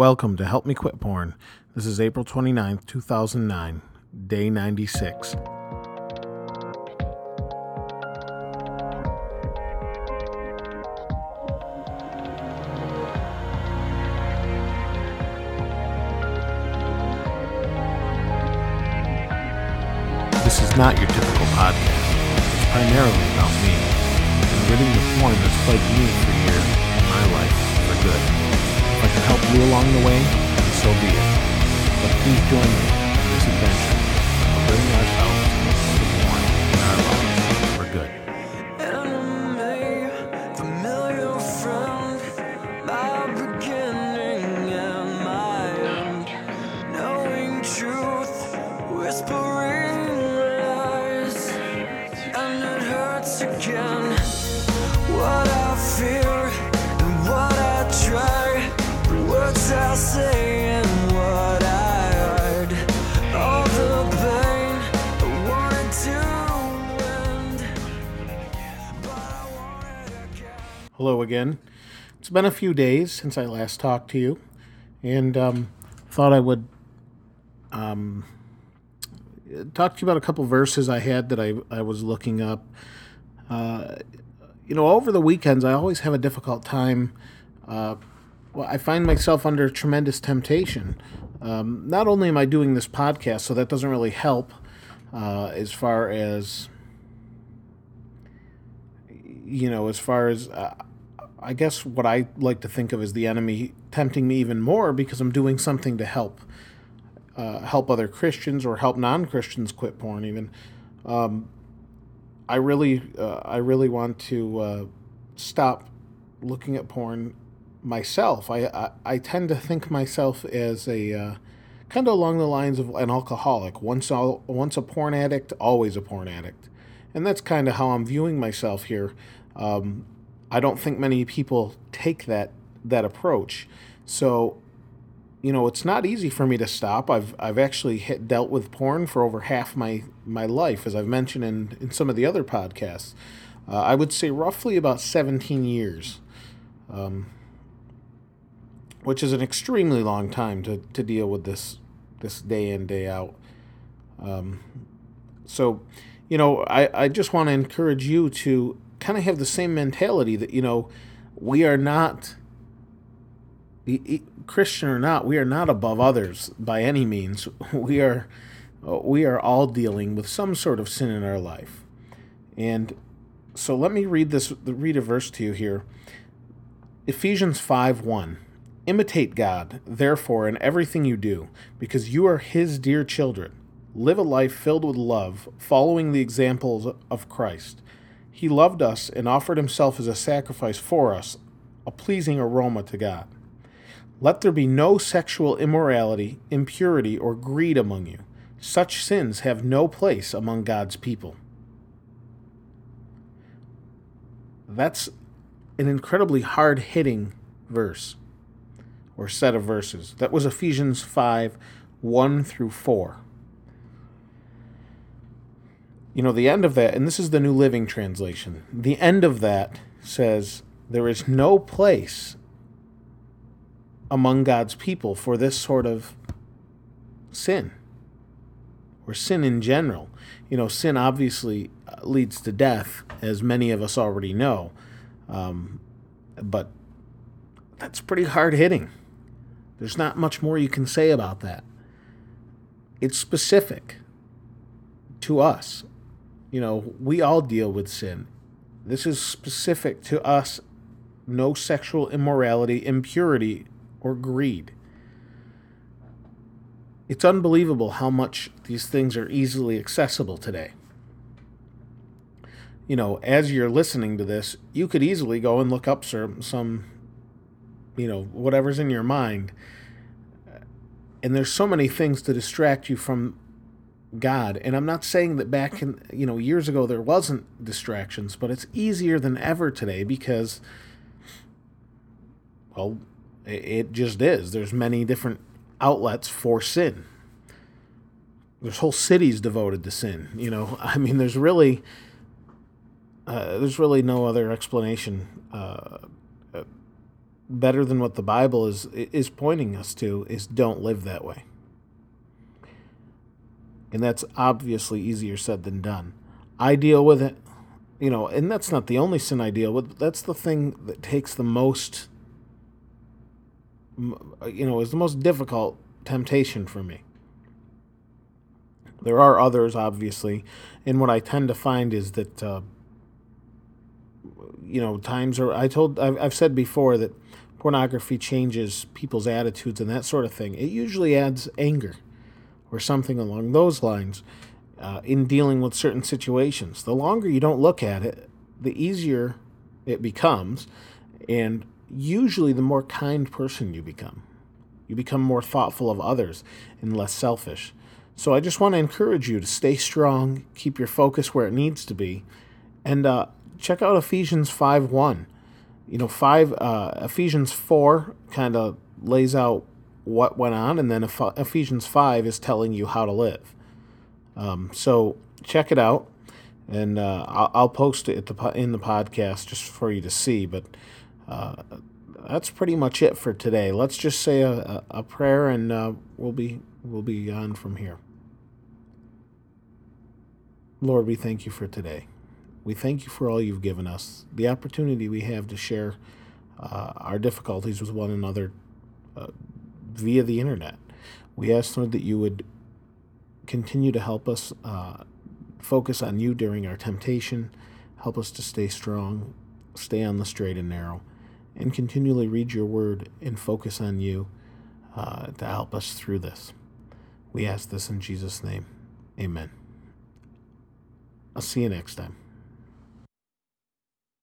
Welcome to Help Me Quit Porn. This is April 29th, 2009, day 96. This is not your typical podcast. It's primarily about me and ridding the porn that's plagued me for years in my life for good. I can help you along the way, so be it. But please join me in this adventure of ridding ourselves the porn in our lives for good. whispering lies, and it hurts again. Hello again. It's been a few days since I last talked to you, and um, thought I would um, talk to you about a couple verses I had that I, I was looking up. Uh, you know, over the weekends, I always have a difficult time. Uh, well, I find myself under tremendous temptation. Um, not only am I doing this podcast, so that doesn't really help uh, as far as you know, as far as uh, I guess what I like to think of as the enemy tempting me even more because I'm doing something to help uh, help other Christians or help non Christians quit porn. Even um, I really uh, I really want to uh, stop looking at porn myself. I, I I tend to think myself as a uh, kind of along the lines of an alcoholic. Once all, once a porn addict, always a porn addict, and that's kind of how I'm viewing myself here. Um, I don't think many people take that that approach. So, you know, it's not easy for me to stop. I've I've actually hit, dealt with porn for over half my my life, as I've mentioned in in some of the other podcasts. Uh, I would say roughly about 17 years, um, which is an extremely long time to, to deal with this this day in day out. Um, so, you know, I, I just want to encourage you to kind of have the same mentality that, you know, we are not, Christian or not, we are not above others by any means. We are, we are all dealing with some sort of sin in our life. And so let me read this, read a verse to you here. Ephesians 5 1. Imitate God, therefore, in everything you do, because you are His dear children. Live a life filled with love, following the examples of Christ. He loved us and offered Himself as a sacrifice for us, a pleasing aroma to God. Let there be no sexual immorality, impurity, or greed among you. Such sins have no place among God's people. That's an incredibly hard hitting verse or set of verses. That was Ephesians 5 1 through 4. You know, the end of that, and this is the New Living Translation, the end of that says, There is no place among God's people for this sort of sin or sin in general. You know, sin obviously uh, leads to death, as many of us already know. Um, but that's pretty hard hitting. There's not much more you can say about that. It's specific to us. You know, we all deal with sin. This is specific to us. No sexual immorality, impurity, or greed. It's unbelievable how much these things are easily accessible today. You know, as you're listening to this, you could easily go and look up some, some you know, whatever's in your mind. And there's so many things to distract you from God. And I'm not saying that back in, you know, years ago there wasn't distractions, but it's easier than ever today because, well, it just is. There's many different outlets for sin. There's whole cities devoted to sin. You know, I mean, there's really, uh, there's really no other explanation uh, better than what the Bible is is pointing us to is don't live that way. And that's obviously easier said than done. I deal with it, you know, and that's not the only sin I deal with. That's the thing that takes the most, you know, is the most difficult temptation for me. There are others, obviously, and what I tend to find is that, uh, you know, times are. I told, I've, I've said before that pornography changes people's attitudes and that sort of thing. It usually adds anger or something along those lines uh, in dealing with certain situations. The longer you don't look at it, the easier it becomes, and usually the more kind person you become. You become more thoughtful of others and less selfish. So I just want to encourage you to stay strong, keep your focus where it needs to be, and uh, check out Ephesians 5 1 you know, five uh, Ephesians four kind of lays out what went on, and then Ephesians five is telling you how to live. Um, so check it out, and uh, I'll, I'll, post it in the podcast just for you to see. But uh, that's pretty much it for today. Let's just say a, a prayer, and uh, we'll be we'll be on from here. Lord, we thank you for today. We thank you for all you've given us, the opportunity we have to share uh, our difficulties with one another uh, via the internet. We ask, Lord, that you would continue to help us uh, focus on you during our temptation, help us to stay strong, stay on the straight and narrow, and continually read your word and focus on you uh, to help us through this. We ask this in Jesus' name. Amen. I'll see you next time.